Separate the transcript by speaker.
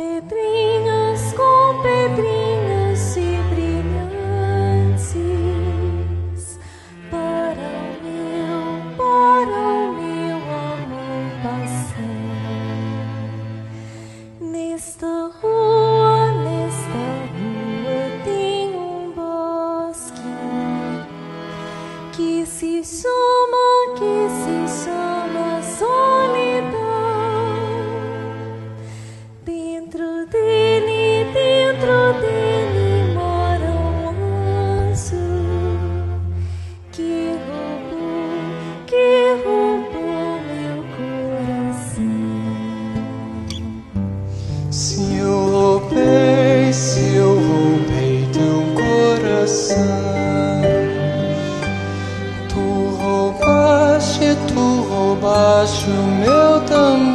Speaker 1: pedrinhas, com pedrinhas e brilhantes para o meu, para o meu amor passar. Nesta rua, nesta rua tem um bosque que se chama, que se chama Se eu roubei, se eu roubei teu coração, tu roubaste, tu roubaste o meu
Speaker 2: também.